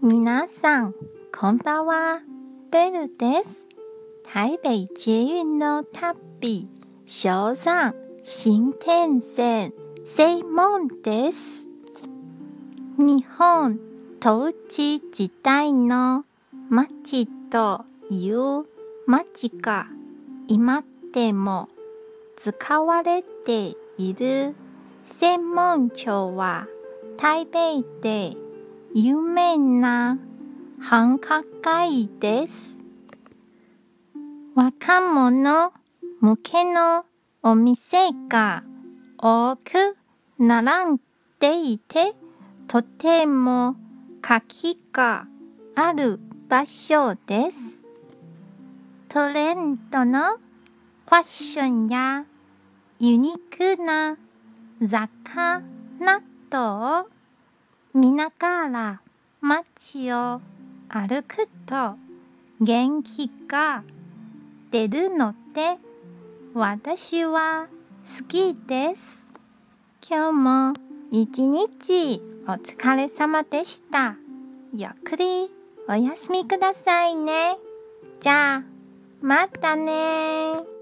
皆さん、こんばんは。ベルです。台北捷運の旅、小山新天線、正門です。日本統治時代の町という町が今でも使われている専門町は台北で有名な繁華街です。若者向けのお店が多く並んでいて、とても活気がある場所です。トレンドのファッションやユニークな雑貨などを見ながら街を歩くと元気が出るので私は好きです。今日も一日お疲れ様でした。ゆっくりお休みくださいね。じゃあ、またね